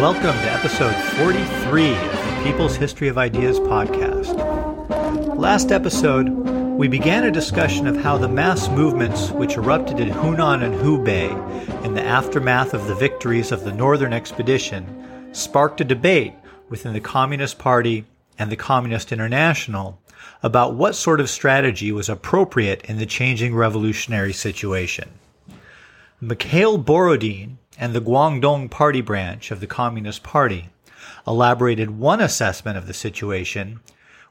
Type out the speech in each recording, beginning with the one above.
Welcome to episode 43 of the People's History of Ideas podcast. Last episode, we began a discussion of how the mass movements which erupted in Hunan and Hubei in the aftermath of the victories of the Northern Expedition sparked a debate within the Communist Party and the Communist International about what sort of strategy was appropriate in the changing revolutionary situation. Mikhail Borodin and the Guangdong Party branch of the Communist Party elaborated one assessment of the situation,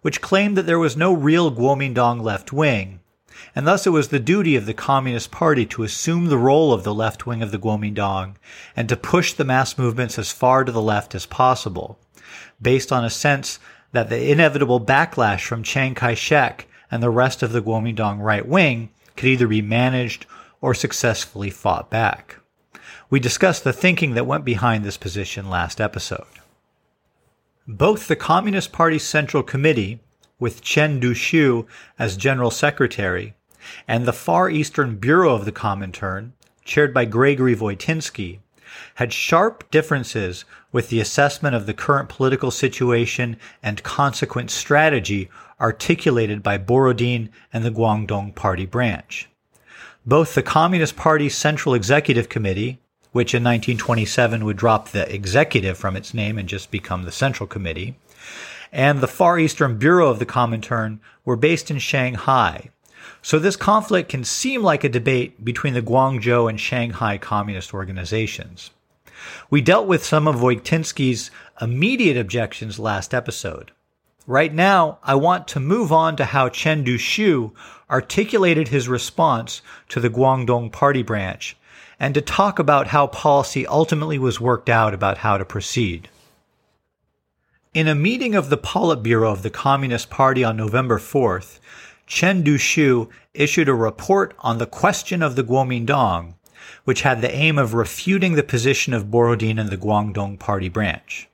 which claimed that there was no real Kuomintang left wing, and thus it was the duty of the Communist Party to assume the role of the left wing of the Kuomintang and to push the mass movements as far to the left as possible, based on a sense that the inevitable backlash from Chiang Kai-shek and the rest of the Kuomintang right wing could either be managed or successfully fought back. We discussed the thinking that went behind this position last episode. Both the Communist Party Central Committee, with Chen Duxiu as General Secretary, and the Far Eastern Bureau of the Comintern, chaired by Gregory Voitinsky, had sharp differences with the assessment of the current political situation and consequent strategy articulated by Borodin and the Guangdong Party branch. Both the Communist Party's Central Executive Committee, which in 1927 would drop the executive from its name and just become the Central Committee, and the Far Eastern Bureau of the Comintern were based in Shanghai. So this conflict can seem like a debate between the Guangzhou and Shanghai communist organizations. We dealt with some of Voitinsky's immediate objections last episode. Right now, I want to move on to how Chen Duxiu articulated his response to the Guangdong Party branch and to talk about how policy ultimately was worked out about how to proceed. In a meeting of the Politburo of the Communist Party on November 4th, Chen Duxiu issued a report on the question of the Kuomintang, which had the aim of refuting the position of Borodin and the Guangdong Party branch.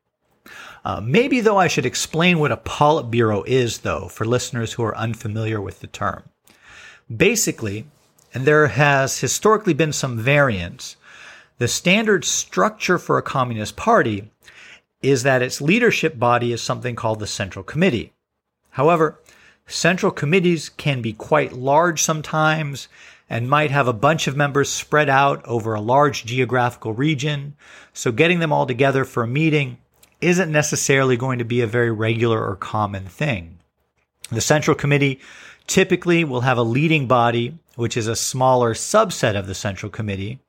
Uh, maybe, though, I should explain what a Politburo is, though, for listeners who are unfamiliar with the term. Basically, and there has historically been some variance, the standard structure for a communist party is that its leadership body is something called the Central Committee. However, central committees can be quite large sometimes and might have a bunch of members spread out over a large geographical region. So getting them all together for a meeting isn't necessarily going to be a very regular or common thing. The Central Committee typically will have a leading body, which is a smaller subset of the Central Committee.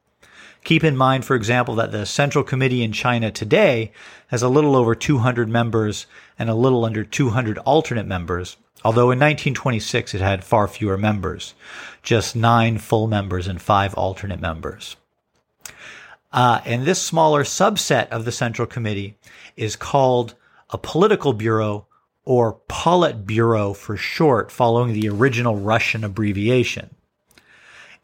Keep in mind, for example, that the Central Committee in China today has a little over 200 members and a little under 200 alternate members, although in 1926 it had far fewer members, just nine full members and five alternate members. Uh, and this smaller subset of the Central Committee is called a political bureau or Politburo for short, following the original Russian abbreviation.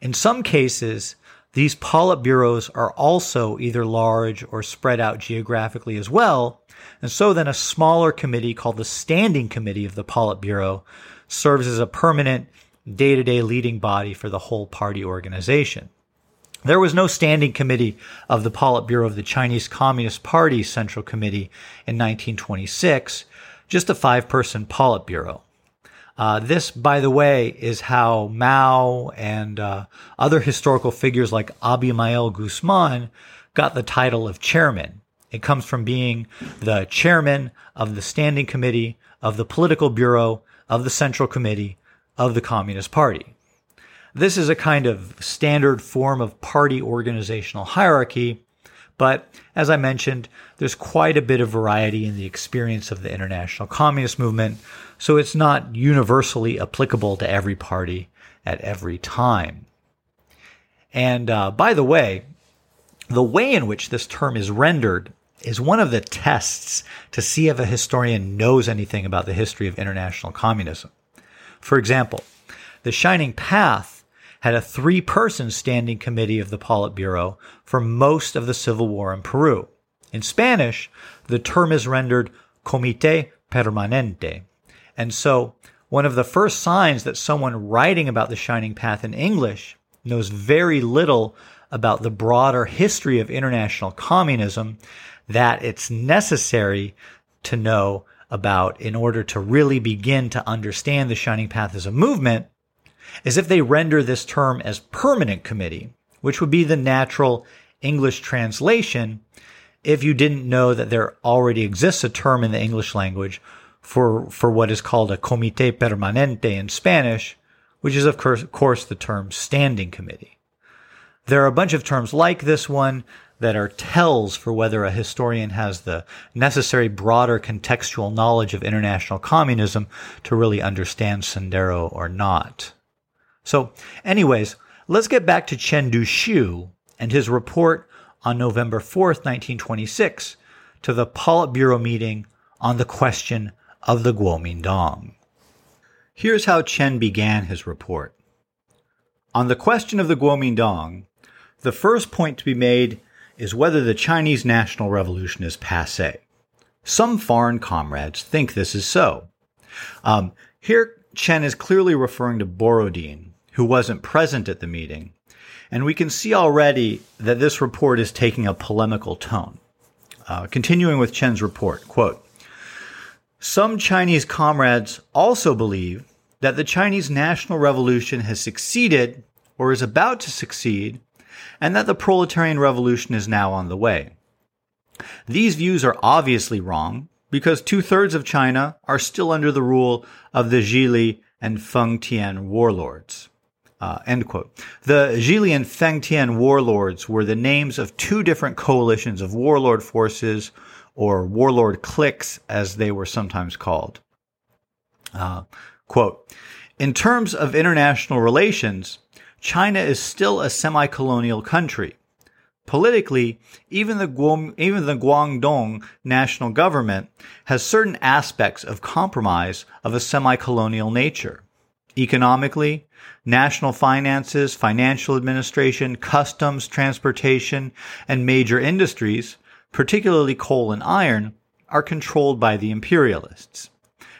In some cases, these Politburos are also either large or spread out geographically as well, and so then a smaller committee called the Standing Committee of the Politburo serves as a permanent day-to-day leading body for the whole party organization. There was no standing committee of the Politburo of the Chinese Communist Party Central Committee in 1926, just a five person Politburo. Uh, this, by the way, is how Mao and uh, other historical figures like Abimael Guzman got the title of chairman. It comes from being the chairman of the standing committee of the political bureau of the central committee of the Communist Party. This is a kind of standard form of party organizational hierarchy, but as I mentioned, there's quite a bit of variety in the experience of the international communist movement, so it's not universally applicable to every party at every time. And uh, by the way, the way in which this term is rendered is one of the tests to see if a historian knows anything about the history of international communism. For example, the Shining Path had a three person standing committee of the Politburo for most of the civil war in Peru. In Spanish, the term is rendered Comité Permanente. And so, one of the first signs that someone writing about the Shining Path in English knows very little about the broader history of international communism that it's necessary to know about in order to really begin to understand the Shining Path as a movement is if they render this term as permanent committee, which would be the natural English translation if you didn't know that there already exists a term in the English language for, for what is called a comité permanente in Spanish, which is of course, course the term standing committee. There are a bunch of terms like this one that are tells for whether a historian has the necessary broader contextual knowledge of international communism to really understand Sendero or not. So, anyways, let's get back to Chen Duxiu and his report on November 4th, 1926, to the Politburo meeting on the question of the Kuomintang. Here's how Chen began his report. On the question of the Kuomintang, the first point to be made is whether the Chinese National Revolution is passe. Some foreign comrades think this is so. Um, here, Chen is clearly referring to Borodin, who wasn't present at the meeting, and we can see already that this report is taking a polemical tone. Uh, continuing with Chen's report, quote, some Chinese comrades also believe that the Chinese national revolution has succeeded or is about to succeed and that the proletarian revolution is now on the way. These views are obviously wrong because two thirds of China are still under the rule of the Zhili and Feng Tian warlords. Uh, end quote. The Zhili and Feng Tian warlords were the names of two different coalitions of warlord forces, or warlord cliques, as they were sometimes called. Uh, quote, in terms of international relations, China is still a semi-colonial country. Politically, even the, even the Guangdong national government has certain aspects of compromise of a semi-colonial nature. Economically, national finances, financial administration, customs, transportation, and major industries, particularly coal and iron, are controlled by the imperialists.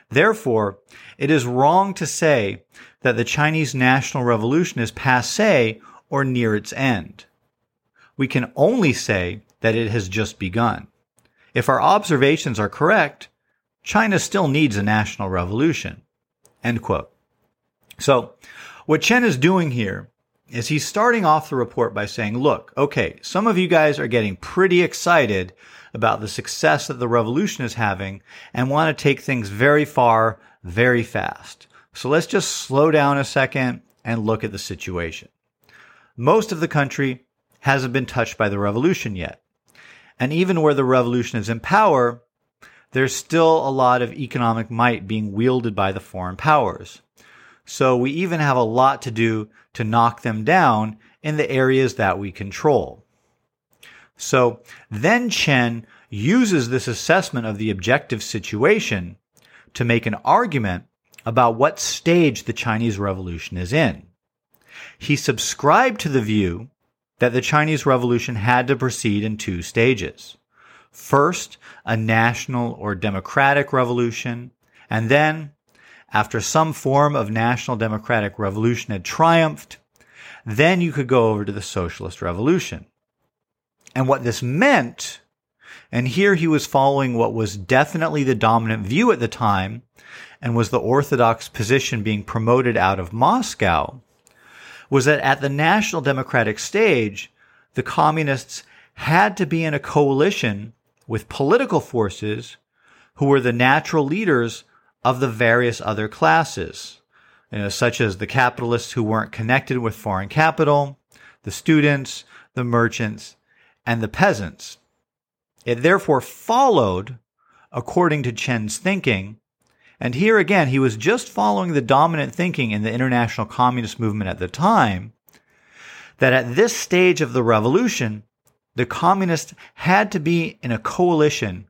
Therefore, it is wrong to say that the Chinese national revolution is passe or near its end. We can only say that it has just begun. If our observations are correct, China still needs a national revolution. End quote. So, what Chen is doing here is he's starting off the report by saying, look, okay, some of you guys are getting pretty excited about the success that the revolution is having and want to take things very far, very fast. So let's just slow down a second and look at the situation. Most of the country hasn't been touched by the revolution yet. And even where the revolution is in power, there's still a lot of economic might being wielded by the foreign powers. So we even have a lot to do to knock them down in the areas that we control. So then Chen uses this assessment of the objective situation to make an argument about what stage the Chinese Revolution is in. He subscribed to the view that the Chinese Revolution had to proceed in two stages. First, a national or democratic revolution, and then, after some form of national democratic revolution had triumphed, then you could go over to the socialist revolution. And what this meant, and here he was following what was definitely the dominant view at the time, and was the orthodox position being promoted out of Moscow was that at the national democratic stage, the communists had to be in a coalition with political forces who were the natural leaders of the various other classes, you know, such as the capitalists who weren't connected with foreign capital, the students, the merchants, and the peasants. It therefore followed, according to Chen's thinking, and here again, he was just following the dominant thinking in the international communist movement at the time that at this stage of the revolution, the communists had to be in a coalition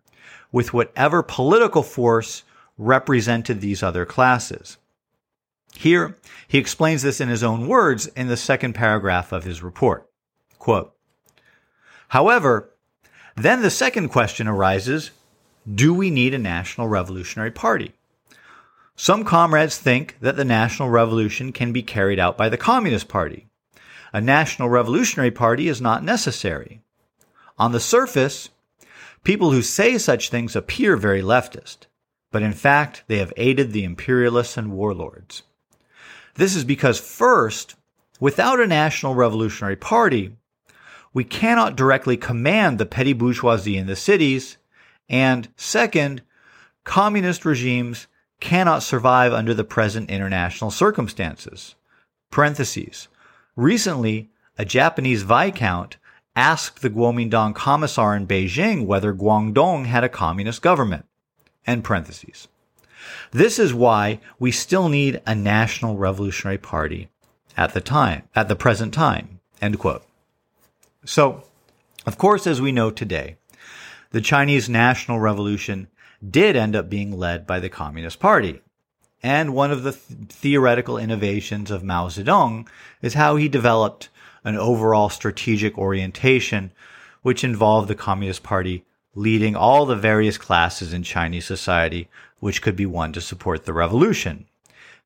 with whatever political force represented these other classes. Here, he explains this in his own words in the second paragraph of his report. Quote, However, then the second question arises, do we need a national revolutionary party? Some comrades think that the national revolution can be carried out by the Communist Party. a national revolutionary party is not necessary. On the surface, people who say such things appear very leftist, but in fact, they have aided the imperialists and warlords. This is because, first, without a national revolutionary party, we cannot directly command the petty bourgeoisie in the cities, and second, communist regimes cannot survive under the present international circumstances. Parentheses. Recently, a Japanese viscount asked the Kuomintang commissar in Beijing whether Guangdong had a communist government. End parentheses. This is why we still need a national revolutionary party at the time, at the present time. End quote. So, of course, as we know today, the Chinese national revolution did end up being led by the Communist Party. And one of the th- theoretical innovations of Mao Zedong is how he developed an overall strategic orientation, which involved the Communist Party leading all the various classes in Chinese society, which could be won to support the revolution.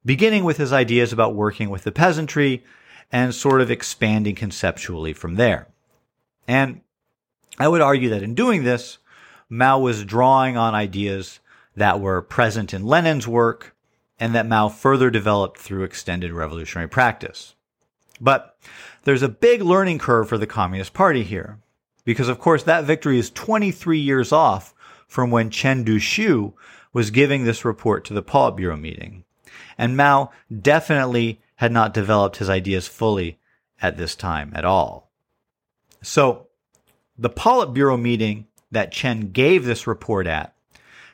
Beginning with his ideas about working with the peasantry and sort of expanding conceptually from there. And I would argue that in doing this, Mao was drawing on ideas that were present in Lenin's work and that Mao further developed through extended revolutionary practice. But there's a big learning curve for the Communist Party here, because of course that victory is 23 years off from when Chen Duxiu was giving this report to the Politburo meeting. And Mao definitely had not developed his ideas fully at this time at all. So the Politburo meeting that Chen gave this report at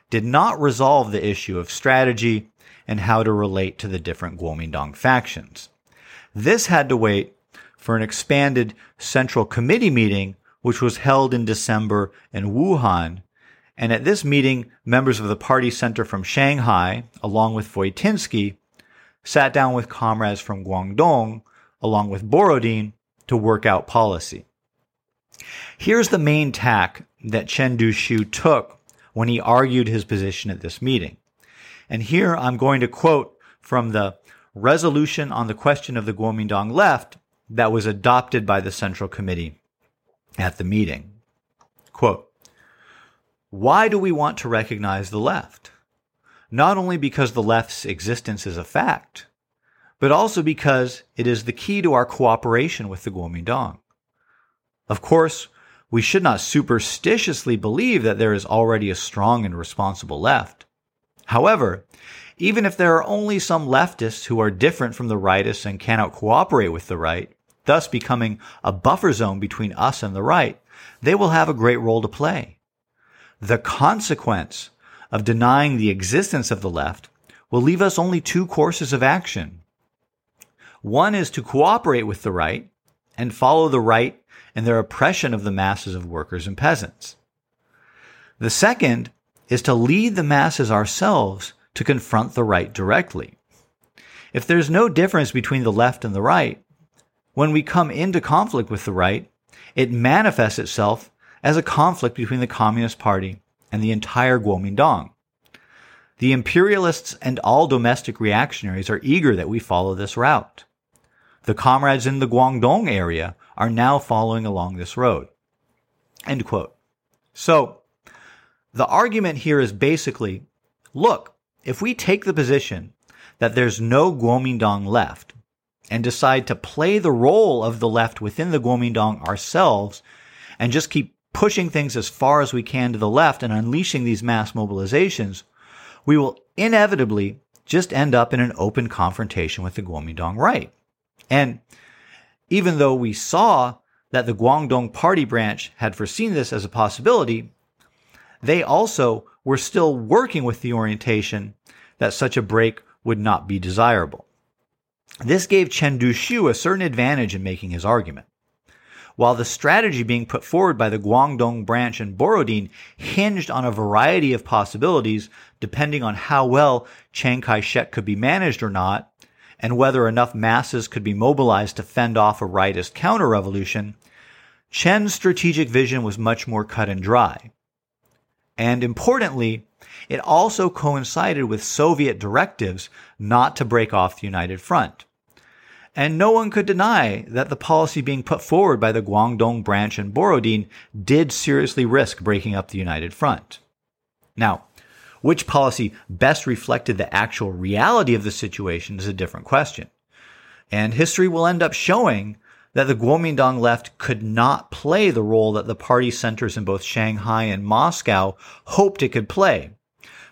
did not resolve the issue of strategy and how to relate to the different Kuomintang factions. This had to wait for an expanded Central Committee meeting, which was held in December in Wuhan. And at this meeting, members of the party center from Shanghai, along with Voitinsky, sat down with comrades from Guangdong, along with Borodin, to work out policy. Here's the main tack that Chen Duxiu took when he argued his position at this meeting. And here I'm going to quote from the resolution on the question of the Kuomintang left that was adopted by the Central Committee at the meeting. Quote, why do we want to recognize the left? Not only because the left's existence is a fact, but also because it is the key to our cooperation with the Kuomintang. Of course, we should not superstitiously believe that there is already a strong and responsible left. However, even if there are only some leftists who are different from the rightists and cannot cooperate with the right, thus becoming a buffer zone between us and the right, they will have a great role to play. The consequence of denying the existence of the left will leave us only two courses of action. One is to cooperate with the right and follow the right in their oppression of the masses of workers and peasants. The second is to lead the masses ourselves to confront the right directly. If there's no difference between the left and the right, when we come into conflict with the right, it manifests itself as a conflict between the Communist Party and the entire Kuomintang. The imperialists and all domestic reactionaries are eager that we follow this route. The comrades in the Guangdong area are now following along this road. End quote. So the argument here is basically, look, if we take the position that there's no Kuomintang left and decide to play the role of the left within the Kuomintang ourselves and just keep pushing things as far as we can to the left and unleashing these mass mobilizations, we will inevitably just end up in an open confrontation with the Kuomintang right. And even though we saw that the Guangdong party branch had foreseen this as a possibility, they also were still working with the orientation that such a break would not be desirable. This gave Chen Duxiu a certain advantage in making his argument. While the strategy being put forward by the Guangdong branch and Borodin hinged on a variety of possibilities depending on how well Chiang Kai-shek could be managed or not, and whether enough masses could be mobilized to fend off a rightist counter-revolution, Chen's strategic vision was much more cut and dry. And importantly, it also coincided with Soviet directives not to break off the United Front. And no one could deny that the policy being put forward by the Guangdong branch and Borodin did seriously risk breaking up the United Front. Now, which policy best reflected the actual reality of the situation is a different question. And history will end up showing that the Kuomintang left could not play the role that the party centers in both Shanghai and Moscow hoped it could play.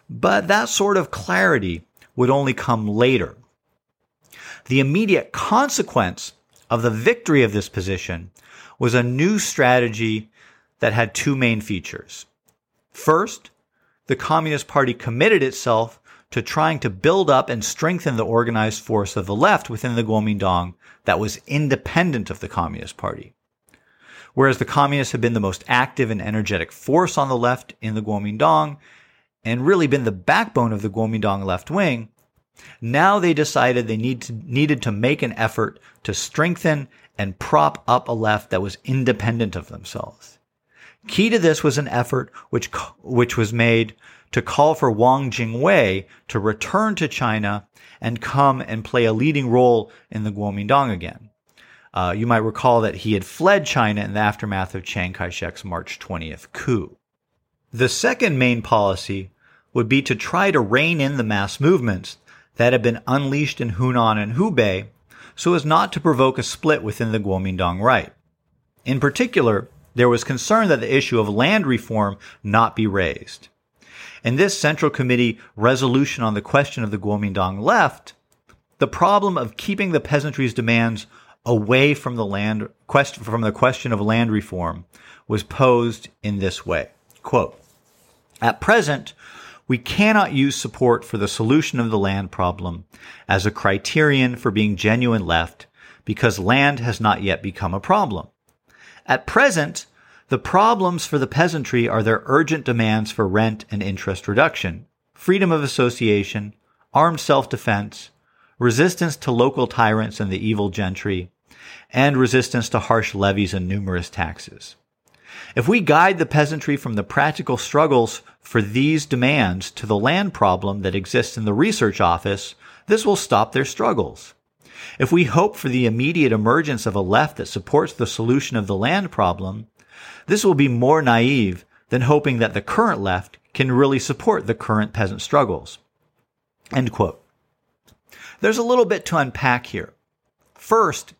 But that sort of clarity would only come later. The immediate consequence of the victory of this position was a new strategy that had two main features. First, the Communist Party committed itself to trying to build up and strengthen the organized force of the left within the Kuomintang that was independent of the Communist Party. Whereas the communists had been the most active and energetic force on the left in the Kuomintang and really been the backbone of the Kuomintang left wing, now they decided they need to, needed to make an effort to strengthen and prop up a left that was independent of themselves. Key to this was an effort which, which was made to call for Wang Jingwei to return to China and come and play a leading role in the Kuomintang again. Uh, you might recall that he had fled China in the aftermath of Chiang Kai-shek's March 20th coup. The second main policy would be to try to rein in the mass movements that had been unleashed in Hunan and Hubei so as not to provoke a split within the Kuomintang right. In particular, there was concern that the issue of land reform not be raised. In this Central Committee resolution on the question of the Kuomintang left, the problem of keeping the peasantry's demands away from the land question, from the question of land reform was posed in this way. Quote, at present, we cannot use support for the solution of the land problem as a criterion for being genuine left because land has not yet become a problem. At present, the problems for the peasantry are their urgent demands for rent and interest reduction, freedom of association, armed self-defense, resistance to local tyrants and the evil gentry, and resistance to harsh levies and numerous taxes. If we guide the peasantry from the practical struggles for these demands to the land problem that exists in the research office, this will stop their struggles. If we hope for the immediate emergence of a left that supports the solution of the land problem, this will be more naive than hoping that the current left can really support the current peasant struggles. End quote. There's a little bit to unpack here. First,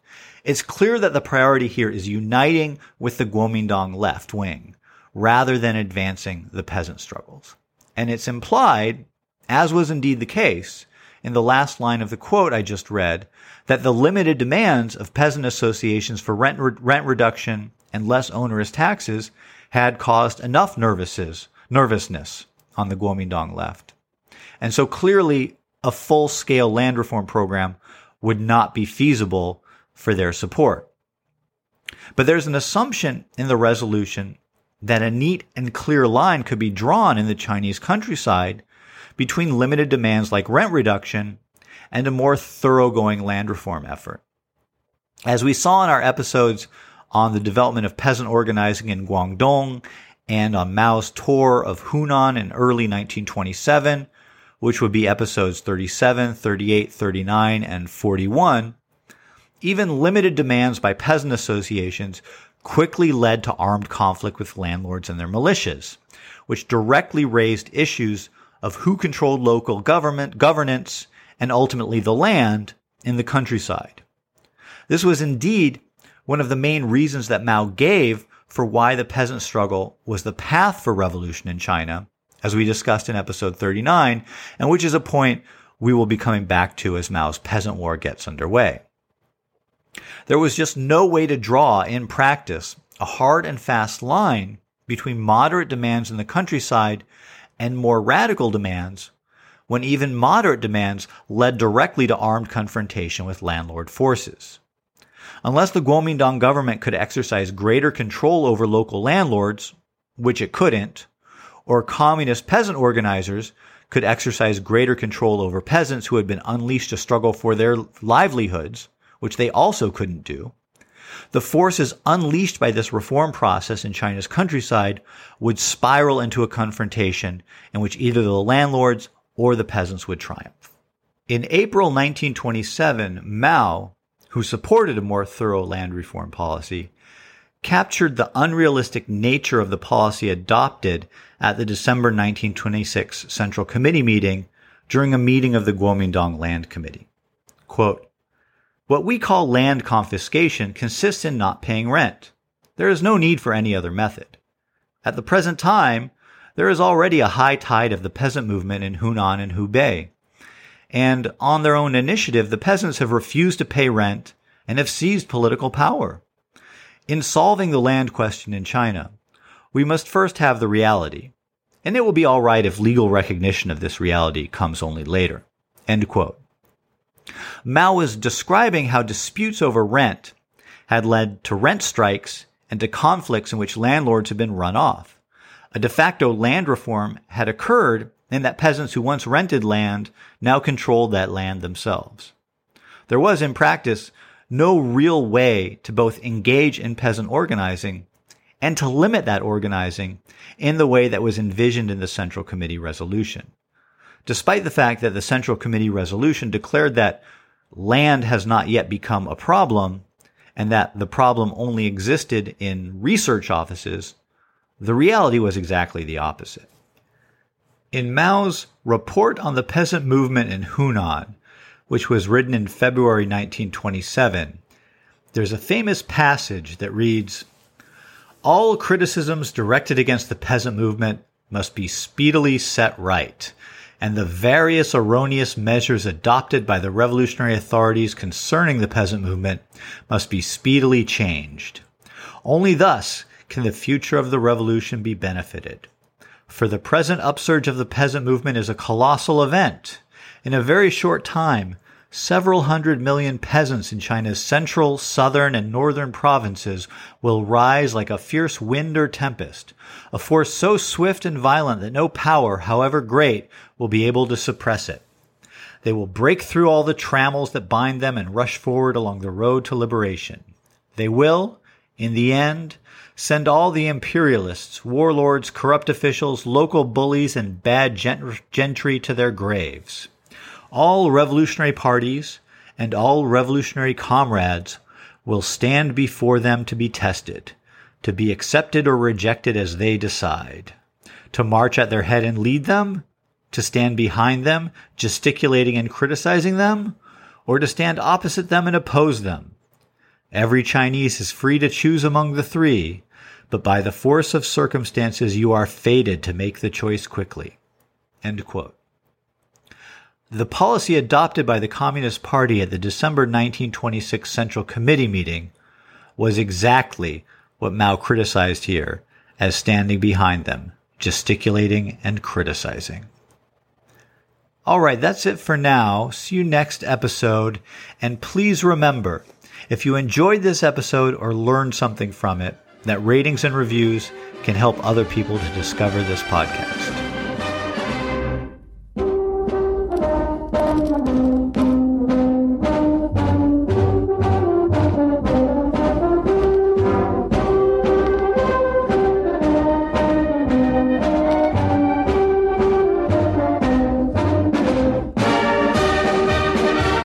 it's clear that the priority here is uniting with the Kuomintang left wing rather than advancing the peasant struggles. And it's implied, as was indeed the case, in the last line of the quote I just read, that the limited demands of peasant associations for rent, re- rent reduction and less onerous taxes had caused enough nervousness, nervousness on the Kuomintang left. And so clearly a full scale land reform program would not be feasible for their support. But there's an assumption in the resolution that a neat and clear line could be drawn in the Chinese countryside between limited demands like rent reduction and a more thoroughgoing land reform effort. As we saw in our episodes on the development of peasant organizing in Guangdong and on Mao's tour of Hunan in early 1927, which would be episodes 37, 38, 39, and 41, even limited demands by peasant associations quickly led to armed conflict with landlords and their militias, which directly raised issues of who controlled local government, governance, and ultimately the land in the countryside. This was indeed one of the main reasons that Mao gave for why the peasant struggle was the path for revolution in China, as we discussed in episode 39, and which is a point we will be coming back to as Mao's peasant war gets underway. There was just no way to draw in practice a hard and fast line between moderate demands in the countryside and more radical demands when even moderate demands led directly to armed confrontation with landlord forces. Unless the Kuomintang government could exercise greater control over local landlords, which it couldn't, or communist peasant organizers could exercise greater control over peasants who had been unleashed to struggle for their livelihoods, which they also couldn't do, the forces unleashed by this reform process in China's countryside would spiral into a confrontation in which either the landlords or the peasants would triumph. In April 1927, Mao who supported a more thorough land reform policy, captured the unrealistic nature of the policy adopted at the December 1926 Central Committee meeting during a meeting of the Guomindang Land Committee. Quote, what we call land confiscation consists in not paying rent. There is no need for any other method. At the present time, there is already a high tide of the peasant movement in Hunan and Hubei. And on their own initiative, the peasants have refused to pay rent and have seized political power. In solving the land question in China, we must first have the reality, and it will be all right if legal recognition of this reality comes only later. End quote. Mao was describing how disputes over rent had led to rent strikes and to conflicts in which landlords had been run off. A de facto land reform had occurred in that peasants who once rented land now controlled that land themselves. There was, in practice, no real way to both engage in peasant organizing and to limit that organizing in the way that was envisioned in the Central Committee resolution. Despite the fact that the Central Committee resolution declared that land has not yet become a problem and that the problem only existed in research offices, the reality was exactly the opposite. In Mao's Report on the Peasant Movement in Hunan, which was written in February 1927, there's a famous passage that reads All criticisms directed against the peasant movement must be speedily set right, and the various erroneous measures adopted by the revolutionary authorities concerning the peasant movement must be speedily changed. Only thus can the future of the revolution be benefited. For the present upsurge of the peasant movement is a colossal event in a very short time, several hundred million peasants in China's central, southern, and northern provinces will rise like a fierce wind or tempest, a force so swift and violent that no power, however great, will be able to suppress it. They will break through all the trammels that bind them and rush forward along the road to liberation. They will, in the end, send all the imperialists, warlords, corrupt officials, local bullies, and bad gentry to their graves all revolutionary parties and all revolutionary comrades will stand before them to be tested, to be accepted or rejected as they decide, to march at their head and lead them, to stand behind them, gesticulating and criticizing them, or to stand opposite them and oppose them. Every Chinese is free to choose among the three, but by the force of circumstances you are fated to make the choice quickly. End quote. The policy adopted by the Communist Party at the December 1926 Central Committee meeting was exactly what Mao criticized here as standing behind them, gesticulating and criticizing. All right, that's it for now. See you next episode. And please remember, if you enjoyed this episode or learned something from it, that ratings and reviews can help other people to discover this podcast.